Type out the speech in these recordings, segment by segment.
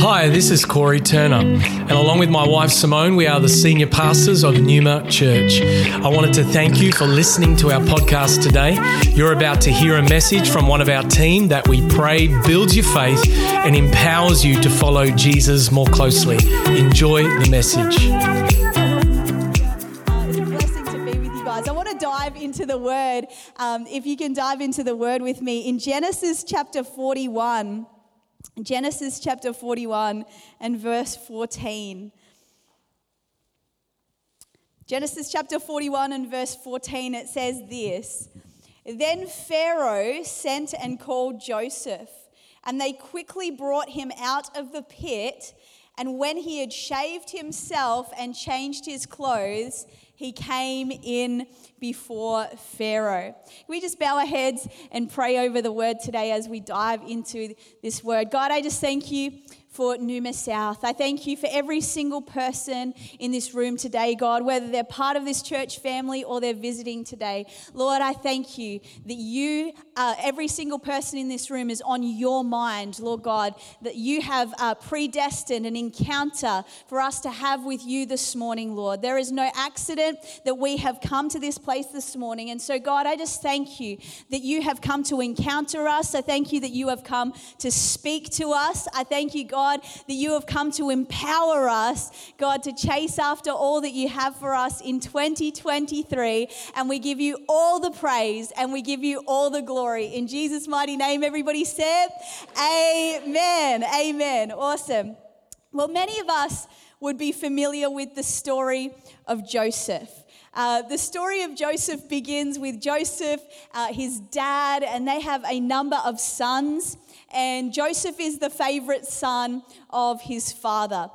Hi, this is Corey Turner, and along with my wife Simone, we are the senior pastors of Numa Church. I wanted to thank you for listening to our podcast today. You're about to hear a message from one of our team that we pray builds your faith and empowers you to follow Jesus more closely. Enjoy the message. Into the word. Um, if you can dive into the word with me in Genesis chapter 41. Genesis chapter 41 and verse 14. Genesis chapter 41 and verse 14, it says this Then Pharaoh sent and called Joseph, and they quickly brought him out of the pit. And when he had shaved himself and changed his clothes, he came in before Pharaoh. Can we just bow our heads and pray over the word today as we dive into this word? God, I just thank you for Numa South. I thank you for every single person in this room today, God, whether they're part of this church family or they're visiting today. Lord, I thank you that you, uh, every single person in this room, is on your mind, Lord God, that you have uh, predestined an encounter for us to have with you this morning, Lord. There is no accident that we have come to this place this morning. And so, God, I just thank you that you have come to encounter us. I thank you that you have come to speak to us. I thank you, God, that you have come to empower us, God, to chase after all that you have for us in 2023. And we give you all the praise and we give you all the glory. In Jesus' mighty name, everybody said, Amen. Amen. Awesome. Well, many of us would be familiar with the story of Joseph. Uh, the story of Joseph begins with Joseph, uh, his dad, and they have a number of sons. And Joseph is the favorite son of his father.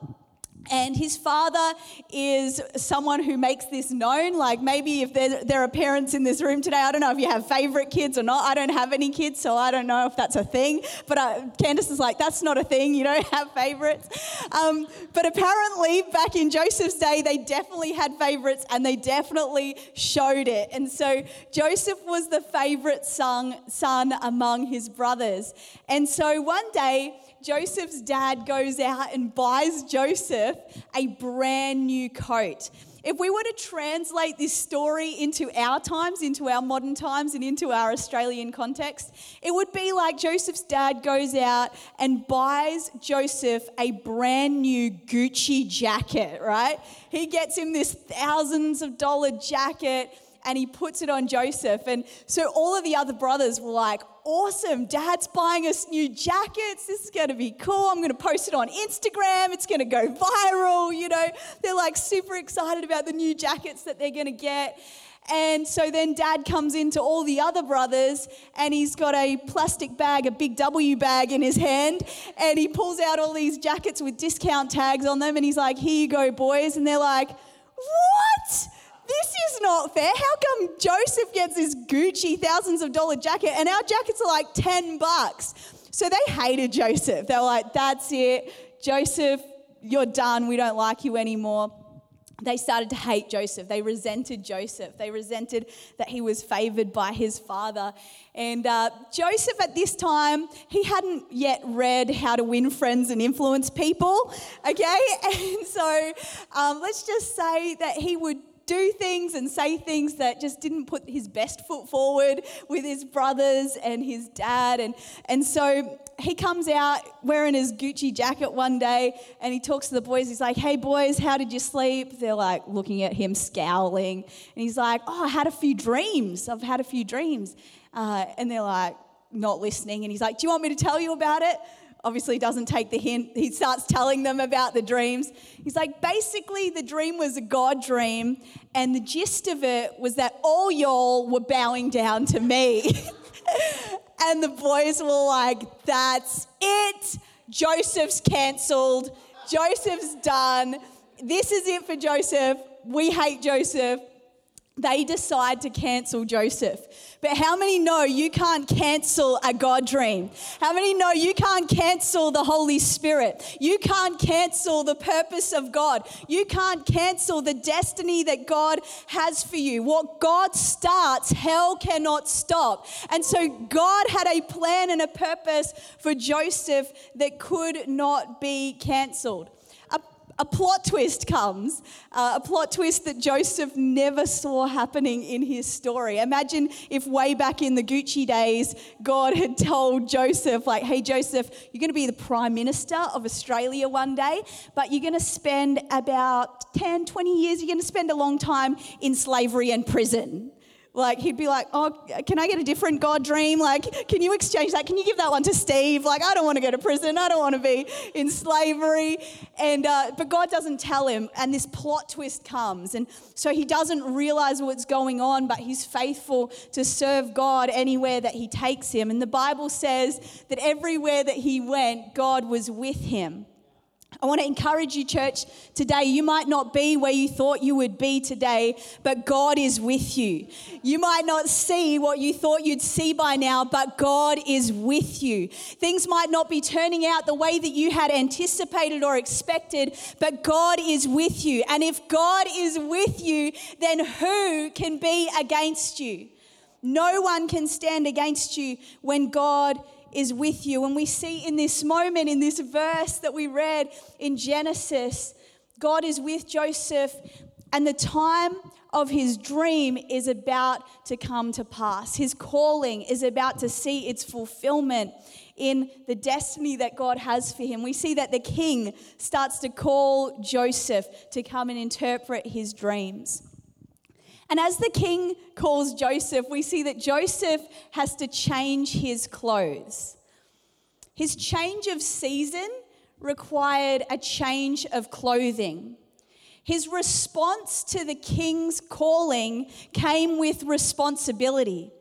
And his father is someone who makes this known. Like maybe if there, there, are parents in this room today, I don't know if you have favorite kids or not. I don't have any kids, so I don't know if that's a thing. But uh, Candace is like, that's not a thing. You don't have favorites. Um, but apparently, back in Joseph's day, they definitely had favorites and they definitely showed it. And so Joseph was the favorite son, son among his brothers. And so one day, Joseph's dad goes out and buys Joseph a brand new coat. If we were to translate this story into our times, into our modern times, and into our Australian context, it would be like Joseph's dad goes out and buys Joseph a brand new Gucci jacket, right? He gets him this thousands of dollar jacket and he puts it on Joseph. And so all of the other brothers were like, awesome, dad's buying us new jackets. This is going to be cool. I'm going to post it on Instagram. It's going to go viral. You know, they're like super excited about the new jackets that they're going to get. And so then dad comes into all the other brothers and he's got a plastic bag, a big W bag in his hand. And he pulls out all these jackets with discount tags on them. And he's like, here you go, boys. And they're like, what? This is not fair. How come Joseph gets this Gucci thousands of dollar jacket and our jackets are like 10 bucks? So they hated Joseph. They were like, that's it. Joseph, you're done. We don't like you anymore. They started to hate Joseph. They resented Joseph. They resented that he was favored by his father. And uh, Joseph, at this time, he hadn't yet read How to Win Friends and Influence People. Okay? And so um, let's just say that he would do things and say things that just didn't put his best foot forward with his brothers and his dad. And, and so he comes out wearing his Gucci jacket one day and he talks to the boys. He's like, Hey, boys, how did you sleep? They're like looking at him, scowling. And he's like, Oh, I had a few dreams. I've had a few dreams. Uh, and they're like, not listening. And he's like, Do you want me to tell you about it? Obviously doesn't take the hint. He starts telling them about the dreams. He's like, basically, the dream was a God dream, and the gist of it was that all y'all were bowing down to me. and the boys were like, that's it. Joseph's cancelled. Joseph's done. This is it for Joseph. We hate Joseph. They decide to cancel Joseph. But how many know you can't cancel a God dream? How many know you can't cancel the Holy Spirit? You can't cancel the purpose of God. You can't cancel the destiny that God has for you. What God starts, hell cannot stop. And so God had a plan and a purpose for Joseph that could not be canceled a plot twist comes, uh, a plot twist that Joseph never saw happening in his story. Imagine if way back in the Gucci days, God had told Joseph, like, hey, Joseph, you're going to be the Prime Minister of Australia one day, but you're going to spend about 10, 20 years, you're going to spend a long time in slavery and prison. Like he'd be like, "Oh, can I get a different God dream? Like, can you exchange that? Can you give that one to Steve? Like, I don't want to go to prison. I don't want to be in slavery." And uh, but God doesn't tell him, and this plot twist comes, and so he doesn't realize what's going on, but he's faithful to serve God anywhere that he takes him. And the Bible says that everywhere that he went, God was with him. I want to encourage you, church, today. You might not be where you thought you would be today, but God is with you. You might not see what you thought you'd see by now, but God is with you. Things might not be turning out the way that you had anticipated or expected, but God is with you. And if God is with you, then who can be against you? No one can stand against you when God is with you. And we see in this moment, in this verse that we read in Genesis, God is with Joseph, and the time of his dream is about to come to pass. His calling is about to see its fulfillment in the destiny that God has for him. We see that the king starts to call Joseph to come and interpret his dreams. And as the king calls Joseph, we see that Joseph has to change his clothes. His change of season required a change of clothing. His response to the king's calling came with responsibility.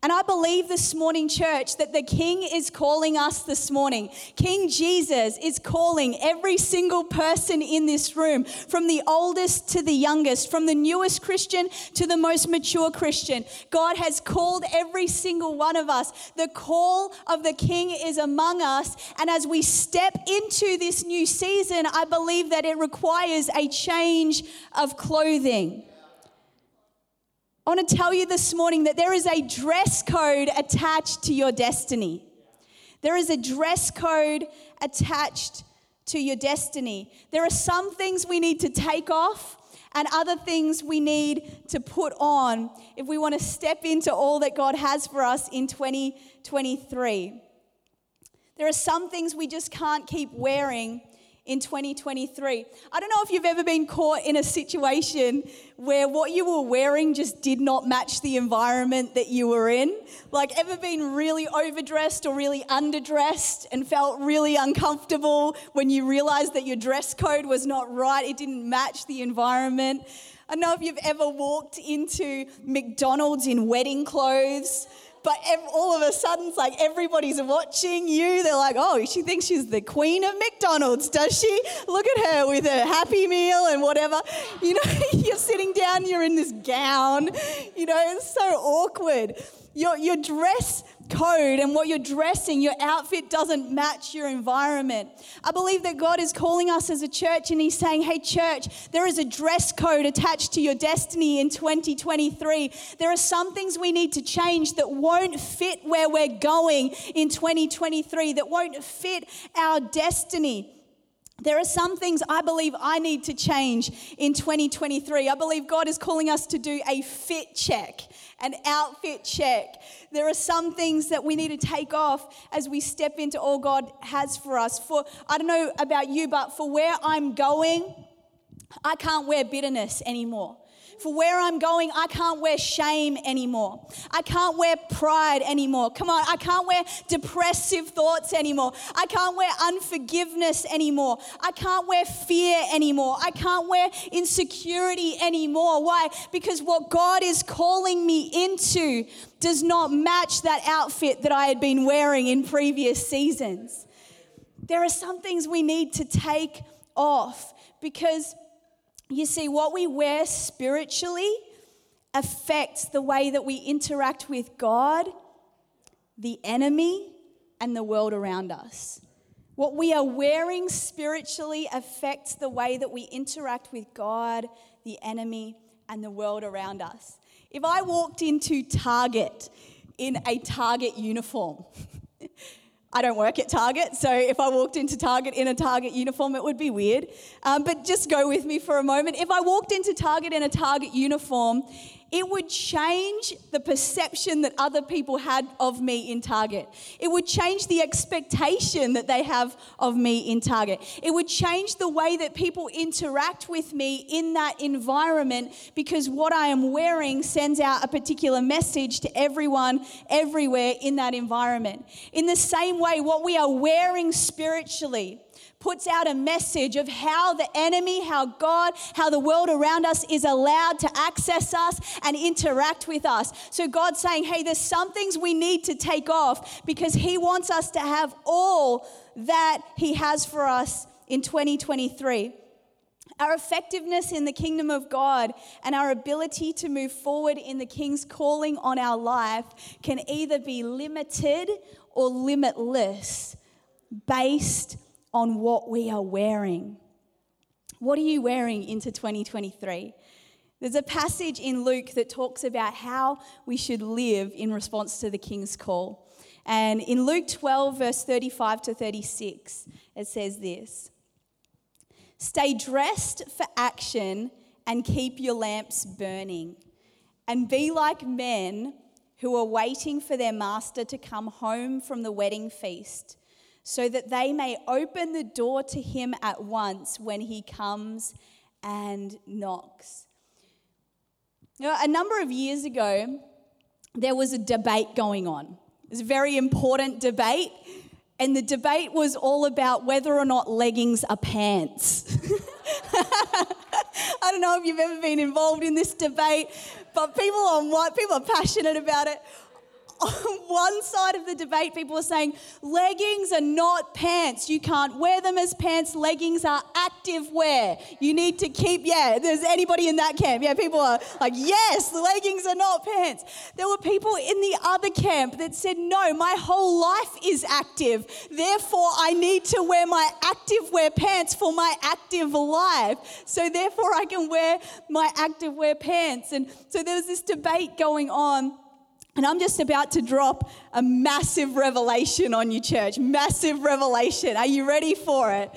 And I believe this morning, church, that the King is calling us this morning. King Jesus is calling every single person in this room, from the oldest to the youngest, from the newest Christian to the most mature Christian. God has called every single one of us. The call of the King is among us. And as we step into this new season, I believe that it requires a change of clothing. I want to tell you this morning that there is a dress code attached to your destiny. There is a dress code attached to your destiny. There are some things we need to take off and other things we need to put on if we want to step into all that God has for us in 2023. There are some things we just can't keep wearing in 2023. I don't know if you've ever been caught in a situation where what you were wearing just did not match the environment that you were in. Like, ever been really overdressed or really underdressed and felt really uncomfortable when you realized that your dress code was not right, it didn't match the environment. I don't know if you've ever walked into McDonald's in wedding clothes but all of a sudden, it's like everybody's watching you. They're like, oh, she thinks she's the queen of McDonald's, does she? Look at her with her Happy Meal and whatever. You know, you're sitting down, you're in this gown. You know, it's so awkward. Your, your dress code and what you're dressing, your outfit doesn't match your environment. I believe that God is calling us as a church and He's saying, hey, church, there is a dress code attached to your destiny in 2023. There are some things we need to change that won't fit where we're going in 2023, that won't fit our destiny. There are some things I believe I need to change in 2023. I believe God is calling us to do a fit check an outfit check. There are some things that we need to take off as we step into all God has for us. For I don't know about you, but for where I'm going, I can't wear bitterness anymore. For where I'm going, I can't wear shame anymore. I can't wear pride anymore. Come on, I can't wear depressive thoughts anymore. I can't wear unforgiveness anymore. I can't wear fear anymore. I can't wear insecurity anymore. Why? Because what God is calling me into does not match that outfit that I had been wearing in previous seasons. There are some things we need to take off because you see, what we wear spiritually affects the way that we interact with God, the enemy, and the world around us. What we are wearing spiritually affects the way that we interact with God, the enemy, and the world around us. If I walked into Target in a Target uniform, I don't work at Target, so if I walked into Target in a Target uniform, it would be weird. Um, but just go with me for a moment. If I walked into Target in a Target uniform, it would change the perception that other people had of me in Target. It would change the expectation that they have of me in Target. It would change the way that people interact with me in that environment because what I am wearing sends out a particular message to everyone, everywhere in that environment. In the same way, what we are wearing spiritually puts out a message of how the enemy, how God, how the world around us is allowed to access us and interact with us. So God's saying, hey, there's some things we need to take off because He wants us to have all that He has for us in 2023. Our effectiveness in the kingdom of God and our ability to move forward in the King's calling on our life can either be limited or limitless based on what we are wearing. What are you wearing into 2023? There's a passage in Luke that talks about how we should live in response to the king's call. And in Luke 12, verse 35 to 36, it says this Stay dressed for action and keep your lamps burning, and be like men who are waiting for their master to come home from the wedding feast so that they may open the door to him at once when he comes and knocks. Know, a number of years ago, there was a debate going on. It was a very important debate, and the debate was all about whether or not leggings are pants. I don't know if you've ever been involved in this debate, but people on what people are passionate about it one side of the debate, people are saying leggings are not pants. You can't wear them as pants. Leggings are active wear. You need to keep, yeah, there's anybody in that camp. Yeah, people are like, yes, the leggings are not pants. There were people in the other camp that said, no, my whole life is active. Therefore, I need to wear my active wear pants for my active life. So, therefore, I can wear my active wear pants. And so there was this debate going on. And I'm just about to drop a massive revelation on you, church. Massive revelation. Are you ready for it?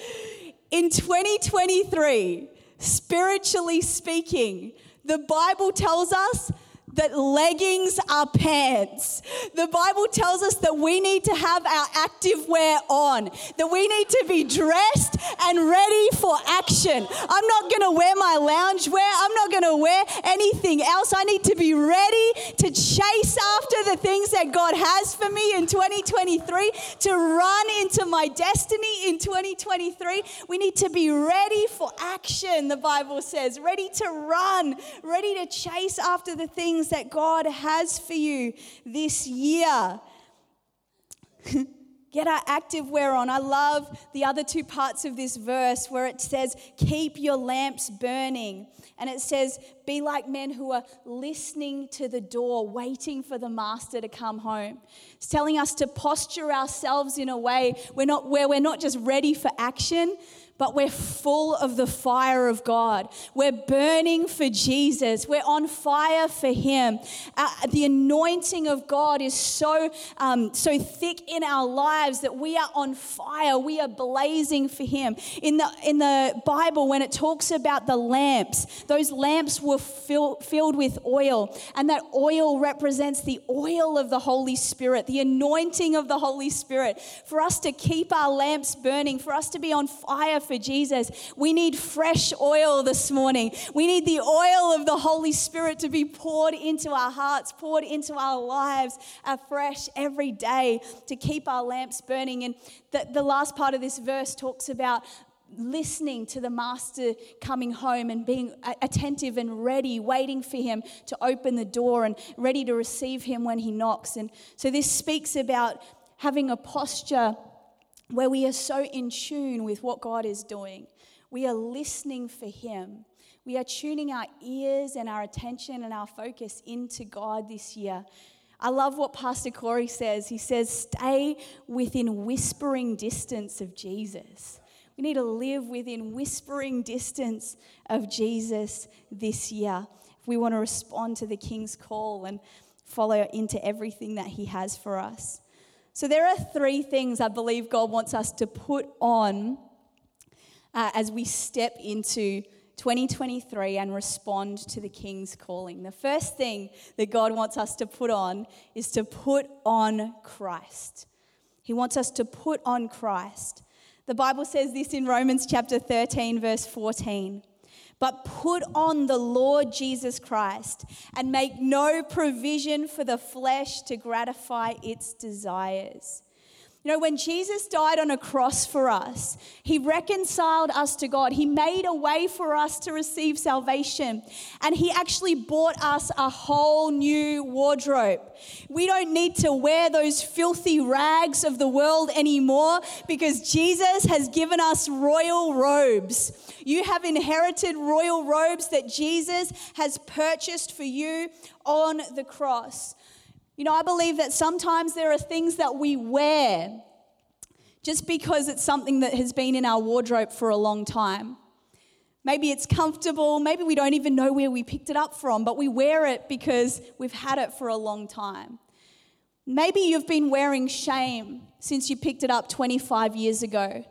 In 2023, spiritually speaking, the Bible tells us that leggings are pants. The Bible tells us that we need to have our active wear on, that we need to be dressed and ready for action. I'm not going to wear my lounge wear, I'm not going to wear anything else. I need to be ready to chase after the things that God has for me in 2023, to run into my destiny in 2023. We need to be ready for action, the Bible says, ready to run, ready to chase after the things things that God has for you this year. Get our active wear on. I love the other two parts of this verse where it says, Keep your lamps burning. And it says, Be like men who are listening to the door, waiting for the master to come home. It's telling us to posture ourselves in a way we're not, where we're not just ready for action, but we're full of the fire of God. We're burning for Jesus. We're on fire for Him. Uh, the anointing of God is so, um, so thick in our lives that we are on fire. We are blazing for Him. In the, in the Bible, when it talks about the lamps, those lamps were fill, filled with oil, and that oil represents the oil of the Holy Spirit, the anointing of the Holy Spirit. For us to keep our lamps burning, for us to be on fire for Jesus. We need fresh oil this morning. We need the oil of the Holy Spirit to be poured into our hearts, poured into our lives afresh every day to keep our lamps burning. And the, the last part of this verse talks about listening to the master coming home and being attentive and ready, waiting for him to open the door and ready to receive him when he knocks. And so this speaks about having a posture where we are so in tune with what God is doing. We are listening for Him. We are tuning our ears and our attention and our focus into God this year. I love what Pastor Corey says. He says, stay within whispering distance of Jesus. We need to live within whispering distance of Jesus this year if we want to respond to the King's call and follow into everything that He has for us. So, there are three things I believe God wants us to put on uh, as we step into 2023 and respond to the King's calling. The first thing that God wants us to put on is to put on Christ. He wants us to put on Christ. The Bible says this in Romans chapter 13, verse 14. But put on the Lord Jesus Christ and make no provision for the flesh to gratify its desires. You know, when Jesus died on a cross for us, he reconciled us to God. He made a way for us to receive salvation. And he actually bought us a whole new wardrobe. We don't need to wear those filthy rags of the world anymore because Jesus has given us royal robes. You have inherited royal robes that Jesus has purchased for you on the cross. You know, I believe that sometimes there are things that we wear just because it's something that has been in our wardrobe for a long time. Maybe it's comfortable, maybe we don't even know where we picked it up from, but we wear it because we've had it for a long time. Maybe you've been wearing shame since you picked it up 25 years ago.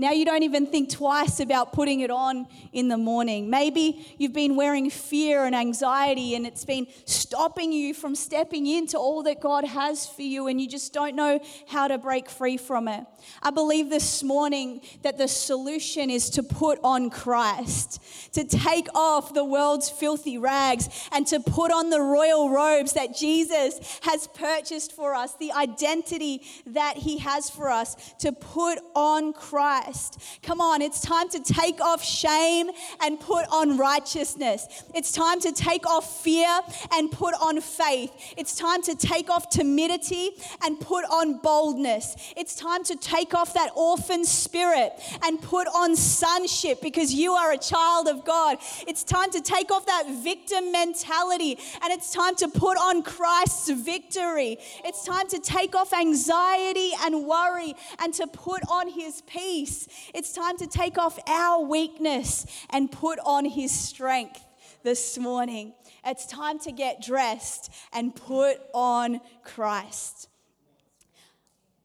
Now you don't even think twice about putting it on in the morning. Maybe you've been wearing fear and anxiety and it's been stopping you from stepping into all that God has for you and you just don't know how to break free from it. I believe this morning that the solution is to put on Christ, to take off the world's filthy rags and to put on the royal robes that Jesus has purchased for us, the identity that he has for us, to put on Christ. Christ. Come on, it's time to take off shame and put on righteousness. It's time to take off fear and put on faith. It's time to take off timidity and put on boldness. It's time to take off that orphan spirit and put on sonship because you are a child of God. It's time to take off that victim mentality and it's time to put on Christ's victory. It's time to take off anxiety and worry and to put on his peace. It's time to take off our weakness and put on His strength this morning. It's time to get dressed and put on Christ.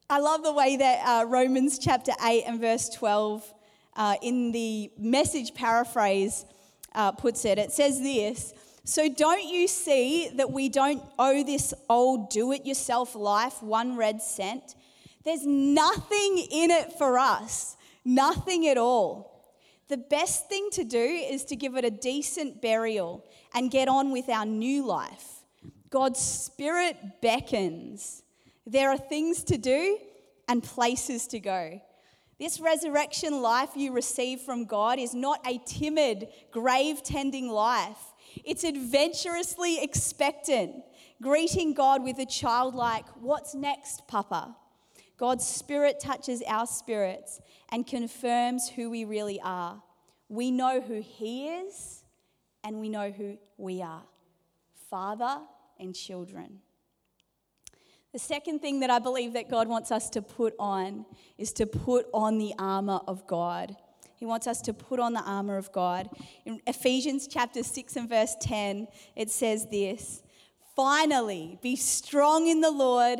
I love the way that uh, Romans chapter 8 and verse 12 uh, in the message paraphrase uh, puts it. It says this So don't you see that we don't owe this old do it yourself life one red cent? There's nothing in it for us. Nothing at all. The best thing to do is to give it a decent burial and get on with our new life. God's Spirit beckons. There are things to do and places to go. This resurrection life you receive from God is not a timid, grave tending life. It's adventurously expectant, greeting God with a childlike, What's next, Papa? God's Spirit touches our spirits and confirms who we really are. We know who He is and we know who we are Father and children. The second thing that I believe that God wants us to put on is to put on the armor of God. He wants us to put on the armor of God. In Ephesians chapter 6 and verse 10, it says this Finally, be strong in the Lord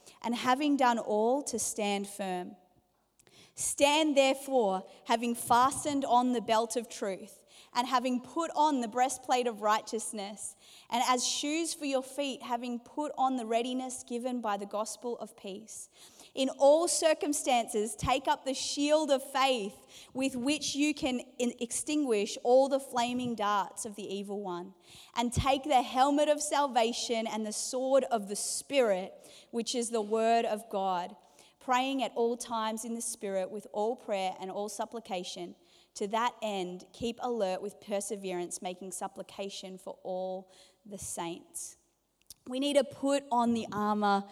and having done all to stand firm. Stand therefore, having fastened on the belt of truth, and having put on the breastplate of righteousness, and as shoes for your feet, having put on the readiness given by the gospel of peace. In all circumstances, take up the shield of faith with which you can extinguish all the flaming darts of the evil one, and take the helmet of salvation and the sword of the Spirit, which is the word of God, praying at all times in the Spirit with all prayer and all supplication. To that end, keep alert with perseverance, making supplication for all the saints. We need to put on the armor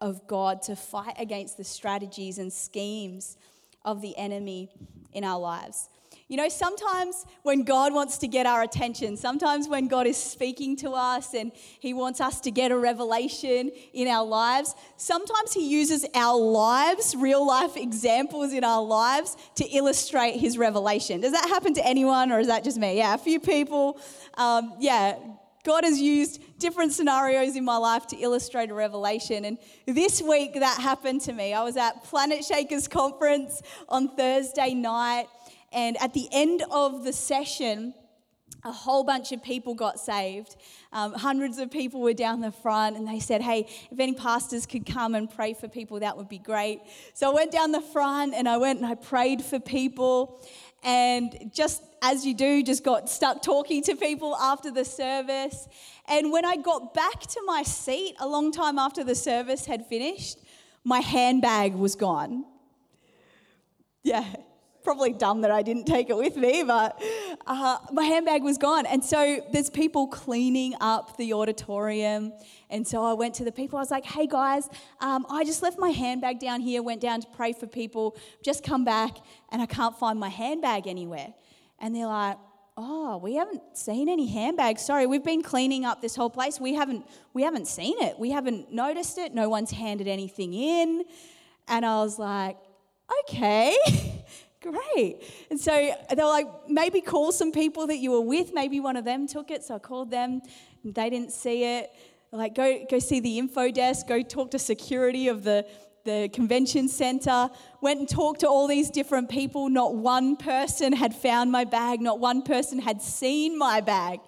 of God to fight against the strategies and schemes of the enemy in our lives. You know, sometimes when God wants to get our attention, sometimes when God is speaking to us and He wants us to get a revelation in our lives, sometimes He uses our lives, real life examples in our lives, to illustrate His revelation. Does that happen to anyone or is that just me? Yeah, a few people. Um, yeah, God has used different scenarios in my life to illustrate a revelation. And this week that happened to me. I was at Planetshakers Conference on Thursday night. And at the end of the session, a whole bunch of people got saved. Um, hundreds of people were down the front, and they said, Hey, if any pastors could come and pray for people, that would be great. So I went down the front and I went and I prayed for people and just as you do, just got stuck talking to people after the service. And when I got back to my seat a long time after the service had finished, my handbag was gone. Yeah, probably dumb that I didn't take it with me, but uh, my handbag was gone. And so there's people cleaning up the auditorium. And so I went to the people. I was like, hey guys, um, I just left my handbag down here, went down to pray for people, just come back, and I can't find my handbag anywhere. And they're like, oh we haven't seen any handbags sorry we've been cleaning up this whole place we haven't we haven't seen it we haven't noticed it no one's handed anything in and i was like okay great. And so they were like maybe call some people that you were with. Maybe one of them took it. So i called them. They didn't see it. Like go go see the info desk. Go talk to security of the the convention center. Went and talked to all these different people. Not one person had found my bag. Not one person had seen my bag.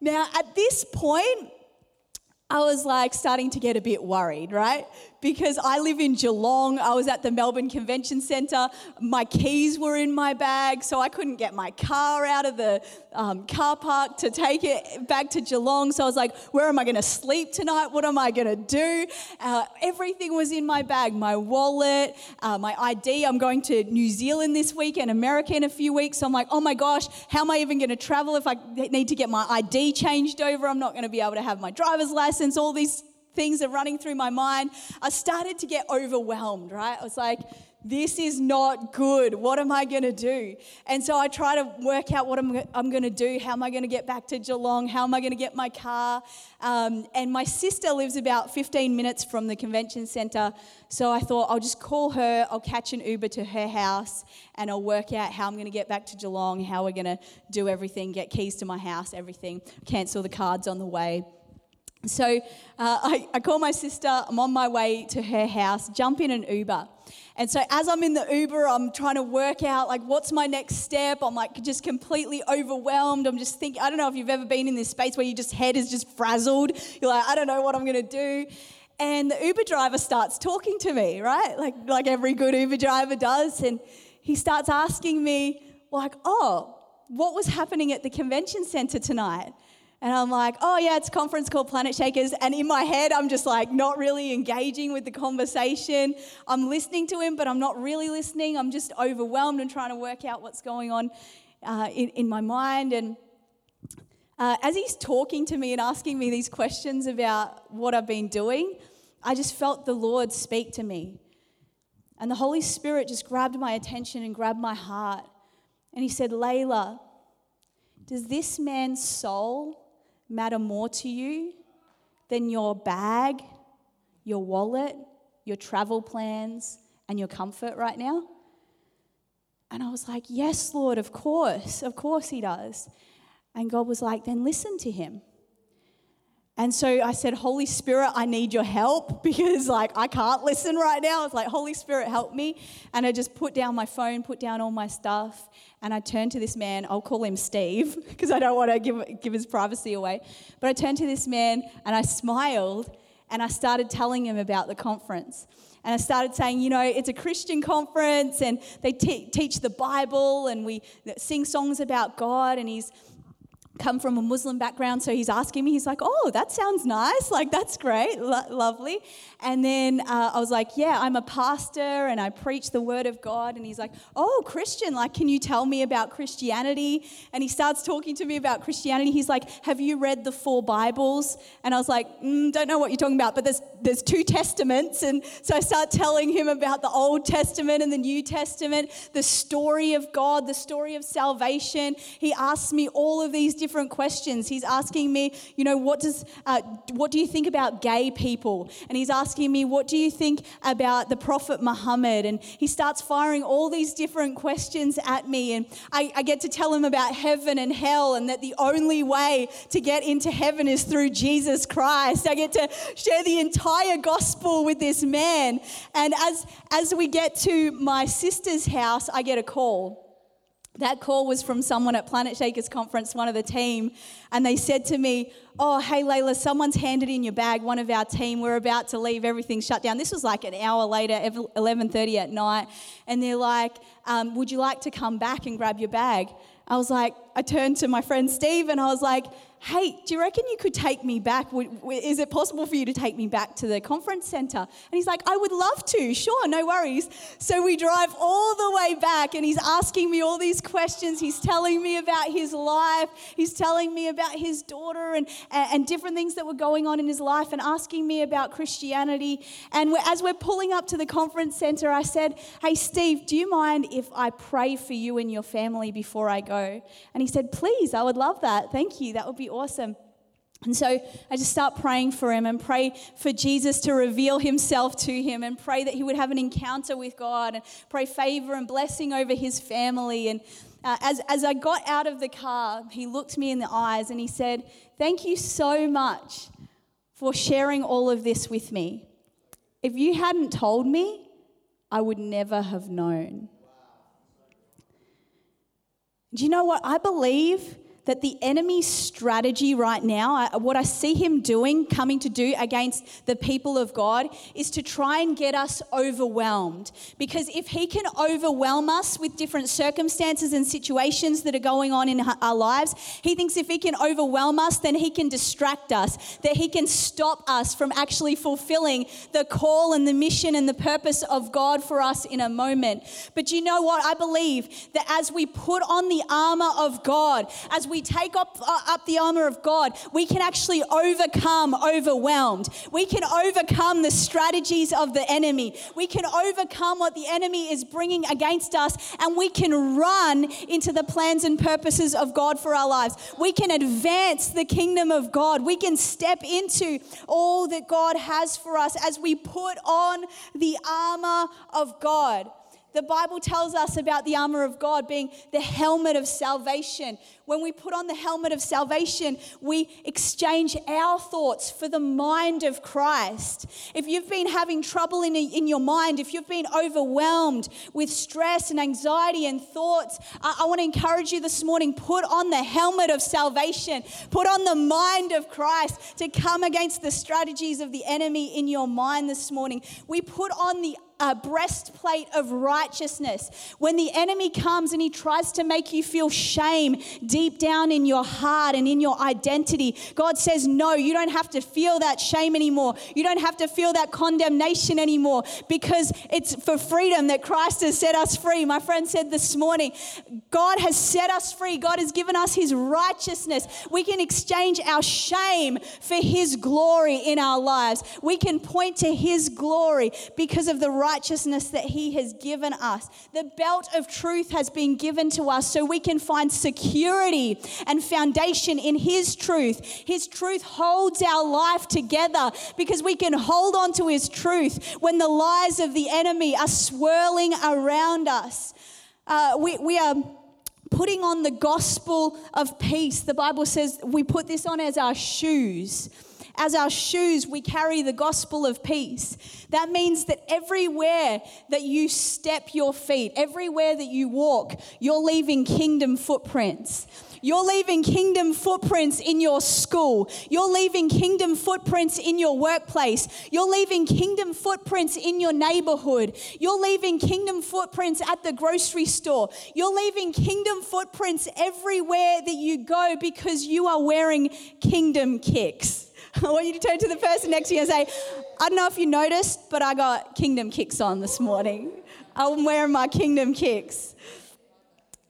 Now at this point I was like starting to get a bit worried, right? Because I live in Geelong. I was at the Melbourne Convention Centre. My keys were in my bag, so I couldn't get my car out of the um, car park to take it back to Geelong. So I was like, where am I going to sleep tonight? What am I going to do? Uh, everything was in my bag my wallet, uh, my ID. I'm going to New Zealand this week and America in a few weeks. So I'm like, oh my gosh, how am I even going to travel if I need to get my ID changed over? I'm not going to be able to have my driver's license all these things are running through my mind, I started to get overwhelmed, right? I was like, this is not good. What am I going to do? And so I try to work out what I'm, I'm going to do. How am I going to get back to Geelong? How am I going to get my car? Um, and my sister lives about 15 minutes from the convention centre. So I thought I'll just call her, I'll catch an Uber to her house, and I'll work out how I'm going to get back to Geelong, how we're going to do everything, get keys to my house, everything, cancel the cards on the way. So uh, I, I call my sister, I'm on my way to her house, jump in an Uber. And so as I'm in the Uber, I'm trying to work out like what's my next step. I'm like just completely overwhelmed. I'm just thinking, I don't know if you've ever been in this space where your just head is just frazzled. You're like, I don't know what I'm gonna do. And the Uber driver starts talking to me, right? Like like every good Uber driver does. And he starts asking me, like, oh, what was happening at the convention center tonight? And I'm like, oh, yeah, it's conference called Planetshakers. And in my head, I'm just like not really engaging with the conversation. I'm listening to him, but I'm not really listening. I'm just overwhelmed and trying to work out what's going on uh, in, in my mind. And uh, as he's talking to me and asking me these questions about what I've been doing, I just felt the Lord speak to me. And the Holy Spirit just grabbed my attention and grabbed my heart. And he said, Layla, does this man's soul matter more to you than your bag, your wallet, your travel plans, and your comfort right now? And I was like, Yes, Lord, of course, of course He does. And God was like, Then listen to Him. And so I said, Holy Spirit, I need your help because, like, I can't listen right now. I was like, Holy Spirit, help me. And I just put down my phone, put down all my stuff, and I turned to this man. I'll call him Steve because I don't want to give, give his privacy away. But I turned to this man and I smiled And I started telling him about the conference. And I started saying, you know, it's a Christian conference and they te- teach the Bible and we sing songs about God. And he's come from a Muslim background, so he's asking me, he's like, oh, that sounds nice. Like, that's great, Lo- lovely. And then uh, I was like, yeah, I'm a pastor and I preach the word of God. And he's like, oh, Christian, like, can you tell me about Christianity? And he starts talking to me about Christianity. He's like, have you read the four Bibles? And I was like, mm, don't know what you're talking about, but there's, there's two testaments. And so I start telling him about the Old Testament and the New Testament, the story of God, the story of salvation. He asks me all of these different questions. He's asking me, you know, what does, uh, what do you think about gay people? And he's asking me, what do you think about the Prophet Muhammad? And he starts firing all these different questions at me. And I, I get to tell him about heaven and hell and that the only way to get into heaven is through Jesus Christ. I get to share the entire gospel with this man. And as, as we get to my sister's house, I get a call. That call was from someone at Planetshakers conference, one of the team, and they said to me, "Oh, hey Layla, someone's handed in your bag. One of our team. We're about to leave. Everything's shut down." This was like an hour later, 11:30 at night, and they're like, um, "Would you like to come back and grab your bag?" I was like, I turned to my friend Steve, and I was like, hey, do you reckon you could take me back? Is it possible for you to take me back to the conference center? And he's like, I would love to. Sure, no worries. So we drive all the way back, and he's asking me all these questions. He's telling me about his life. He's telling me about his daughter and, and different things that were going on in his life and asking me about Christianity. And as we're pulling up to the conference center, I said, Hey, Steve, do you mind if I pray for you and your family before I go? And he said, Please, I would love that. Thank you. That would be awesome. And so I just start praying for him and pray for Jesus to reveal himself to him and pray that he would have an encounter with God and pray favor and blessing over his family. And uh, as, as I got out of the car, he looked me in the eyes and he said, Thank you so much for sharing all of this with me. If you hadn't told me, I would never have known. Do you know what? I believe that the enemy's strategy right now, what I see him doing, coming to do against the people of God, is to try and get us overwhelmed. Because if he can overwhelm us with different circumstances and situations that are going on in our lives, he thinks if he can overwhelm us, then he can distract us, that he can stop us from actually fulfilling the call and the mission and the purpose of God for us in a moment. But you know what? I believe that as we put on the armor of God, as we take up, uh, up the armor of God, we can actually overcome overwhelmed. We can overcome the strategies of the enemy. We can overcome what the enemy is bringing against us, and we can run into the plans and purposes of God for our lives. We can advance the kingdom of God. We can step into all that God has for us as we put on the armor of God. The Bible tells us about the armor of God being the helmet of salvation. When we put on the helmet of salvation, we exchange our thoughts for the mind of Christ. If you've been having trouble in, in your mind, if you've been overwhelmed with stress and anxiety and thoughts, I, I want to encourage you this morning put on the helmet of salvation, put on the mind of Christ to come against the strategies of the enemy in your mind this morning. We put on the a breastplate of righteousness. When the enemy comes and he tries to make you feel shame deep down in your heart and in your identity, God says, No, you don't have to feel that shame anymore. You don't have to feel that condemnation anymore because it's for freedom that Christ has set us free. My friend said this morning, God has set us free. God has given us his righteousness. We can exchange our shame for his glory in our lives. We can point to his glory because of the righteousness that He has given us. The belt of truth has been given to us so we can find security and foundation in His truth. His truth holds our life together because we can hold on to His truth when the lies of the enemy are swirling around us. Uh, we, we are putting on the gospel of peace. The Bible says we put this on as our shoes. As our shoes, we carry the gospel of peace. That means that everywhere that you step your feet, everywhere that you walk, you're leaving kingdom footprints. You're leaving kingdom footprints in your school. You're leaving kingdom footprints in your workplace. You're leaving kingdom footprints in your neighborhood. You're leaving kingdom footprints at the grocery store. You're leaving kingdom footprints everywhere that you go because you are wearing kingdom kicks. I want you to turn to the person next to you and say, I don't know if you noticed, but I got kingdom kicks on this morning. I'm wearing my kingdom kicks.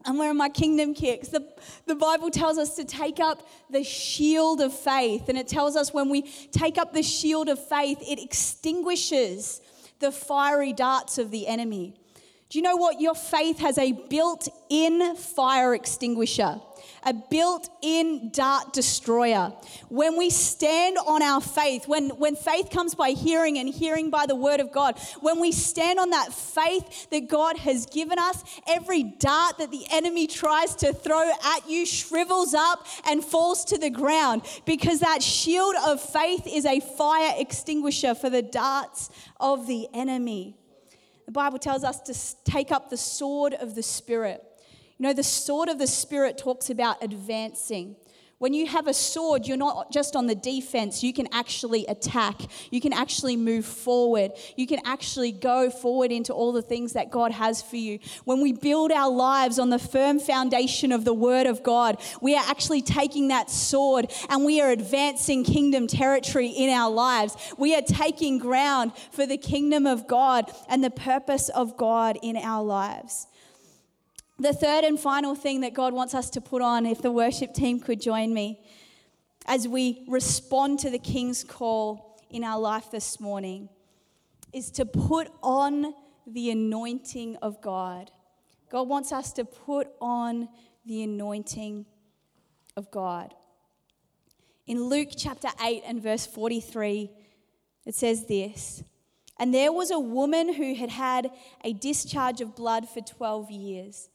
I'm wearing my kingdom kicks. The, the Bible tells us to take up the shield of faith. And it tells us when we take up the shield of faith, it extinguishes the fiery darts of the enemy. Do you know what? Your faith has a built in fire extinguisher a built in dart destroyer. When we stand on our faith, when, when faith comes by hearing and hearing by the word of God, when we stand on that faith that God has given us, every dart that the enemy tries to throw at you shrivels up and falls to the ground because that shield of faith is a fire extinguisher for the darts of the enemy. The Bible tells us to take up the sword of the Spirit. You know, the sword of the Spirit talks about advancing. When you have a sword, you're not just on the defense, you can actually attack. You can actually move forward. You can actually go forward into all the things that God has for you. When we build our lives on the firm foundation of the Word of God, we are actually taking that sword and we are advancing kingdom territory in our lives. We are taking ground for the kingdom of God and the purpose of God in our lives. The third and final thing that God wants us to put on, if the worship team could join me, as we respond to the King's call in our life this morning, is to put on the anointing of God. God wants us to put on the anointing of God. In Luke chapter 8 and verse 43, it says this And there was a woman who had had a discharge of blood for 12 years.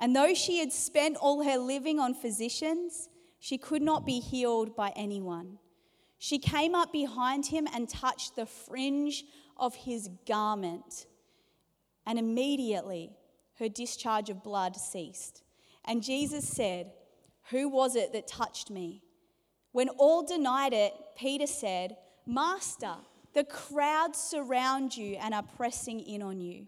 And though she had spent all her living on physicians, she could not be healed by anyone. She came up behind him and touched the fringe of his garment. And immediately her discharge of blood ceased. And Jesus said, Who was it that touched me? When all denied it, Peter said, Master, the crowds surround you and are pressing in on you.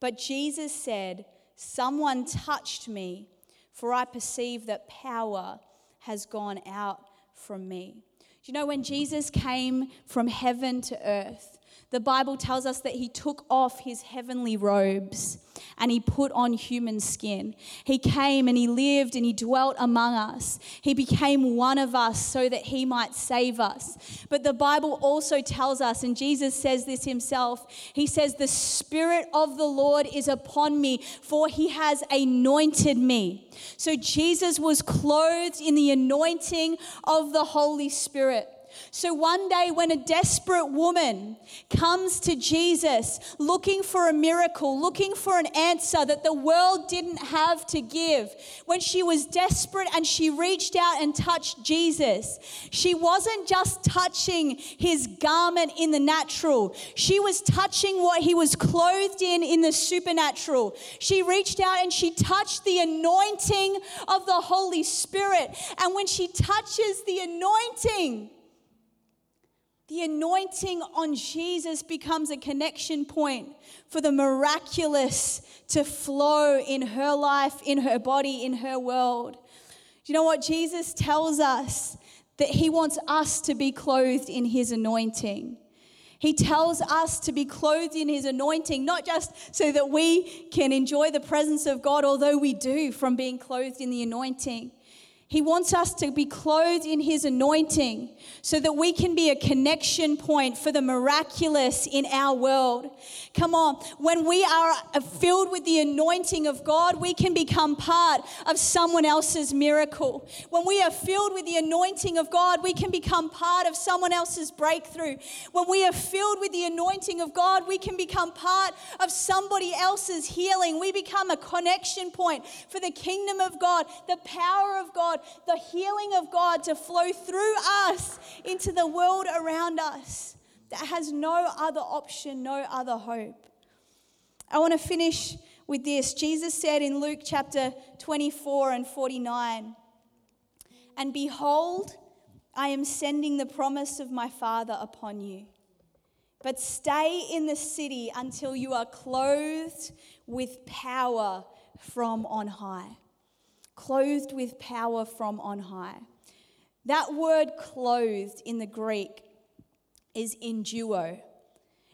But Jesus said, Someone touched me, for I perceive that power has gone out from me. Do you know when Jesus came from heaven to earth, the Bible tells us that he took off his heavenly robes and he put on human skin. He came and he lived and he dwelt among us. He became one of us so that he might save us. But the Bible also tells us, and Jesus says this himself He says, The Spirit of the Lord is upon me, for he has anointed me. So Jesus was clothed in the anointing of the Holy Spirit. So one day, when a desperate woman comes to Jesus looking for a miracle, looking for an answer that the world didn't have to give, when she was desperate and she reached out and touched Jesus, she wasn't just touching his garment in the natural, she was touching what he was clothed in in the supernatural. She reached out and she touched the anointing of the Holy Spirit. And when she touches the anointing, the anointing on Jesus becomes a connection point for the miraculous to flow in her life, in her body, in her world. Do you know what? Jesus tells us that he wants us to be clothed in his anointing. He tells us to be clothed in his anointing, not just so that we can enjoy the presence of God, although we do from being clothed in the anointing he wants us to be clothed in His anointing so that we can be a connection point for the miraculous in our world. Come on, when we are filled with the anointing of God, we can become part of someone else's miracle. When we are filled with the anointing of God, we can become part of someone else's breakthrough. When we are filled with the anointing of God, we can become part of somebody else's healing. We become a connection point for the kingdom of God, the power of God the healing of God to flow through us into the world around us that has no other option, no other hope. I want to finish with this. Jesus said in Luke chapter 24 and 49, And behold, I am sending the promise of my Father upon you. But stay in the city until you are clothed with power from on high. Clothed with power from on high. That word clothed in the Greek is enduo.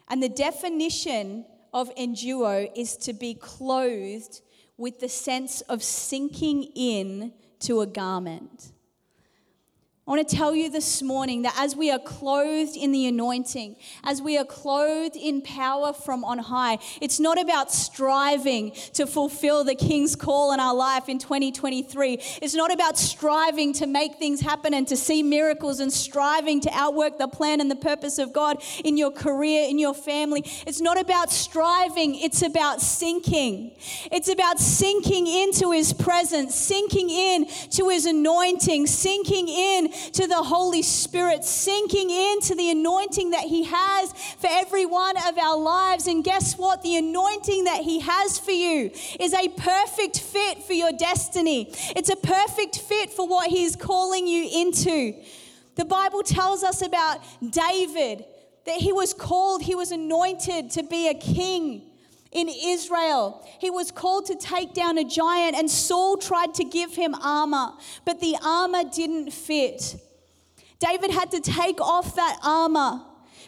And the definition of enduo is to be clothed with the sense of sinking in to a garment. I want to tell you this morning that as we are clothed in the anointing, as we are clothed in power from on high, it's not about striving to fulfill the King's call in our life in 2023. It's not about striving to make things happen and to see miracles and striving to outwork the plan and the purpose of God in your career, in your family. It's not about striving, it's about sinking. It's about sinking into His presence, sinking in to His anointing, sinking in to the Holy Spirit, sinking into the anointing that He has for every one of our lives. And guess what? The anointing that He has for you is a perfect fit for your destiny, it's a perfect fit for what He is calling you into. The Bible tells us about David that he was called, he was anointed to be a king in Israel. He was called to take down a giant, and Saul tried to give him armor, but the armor didn't fit. David had to take off that armor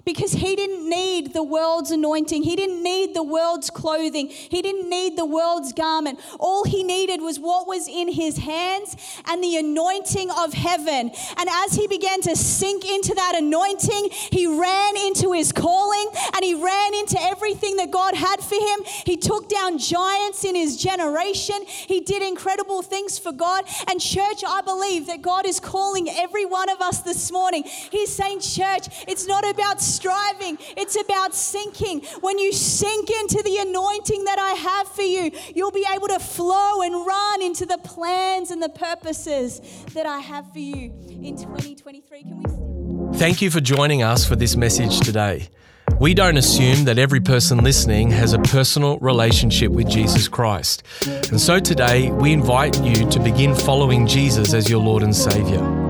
because he didn't need the world's anointing. He didn't need the world's clothing. He didn't need the world's garment. All he needed was what was in his hands and the anointing of heaven. And as he began to sink into that anointing, he ran into his calling and he ran into everything that God had for him. He took down giants in his generation. He did incredible things for God. And, church, I believe that God is calling every one of us this morning. He's saying, Church, it's not about striving, it's about sinking. When you sink into the anointing that I have for you, you'll be able to flow and run into the plans and the purposes that I have for you in 2023. Can we? Thank you for joining us for this message today. We don't assume that every person listening has a personal relationship with Jesus Christ. And so today, we invite you to begin following Jesus as your Lord and Savior.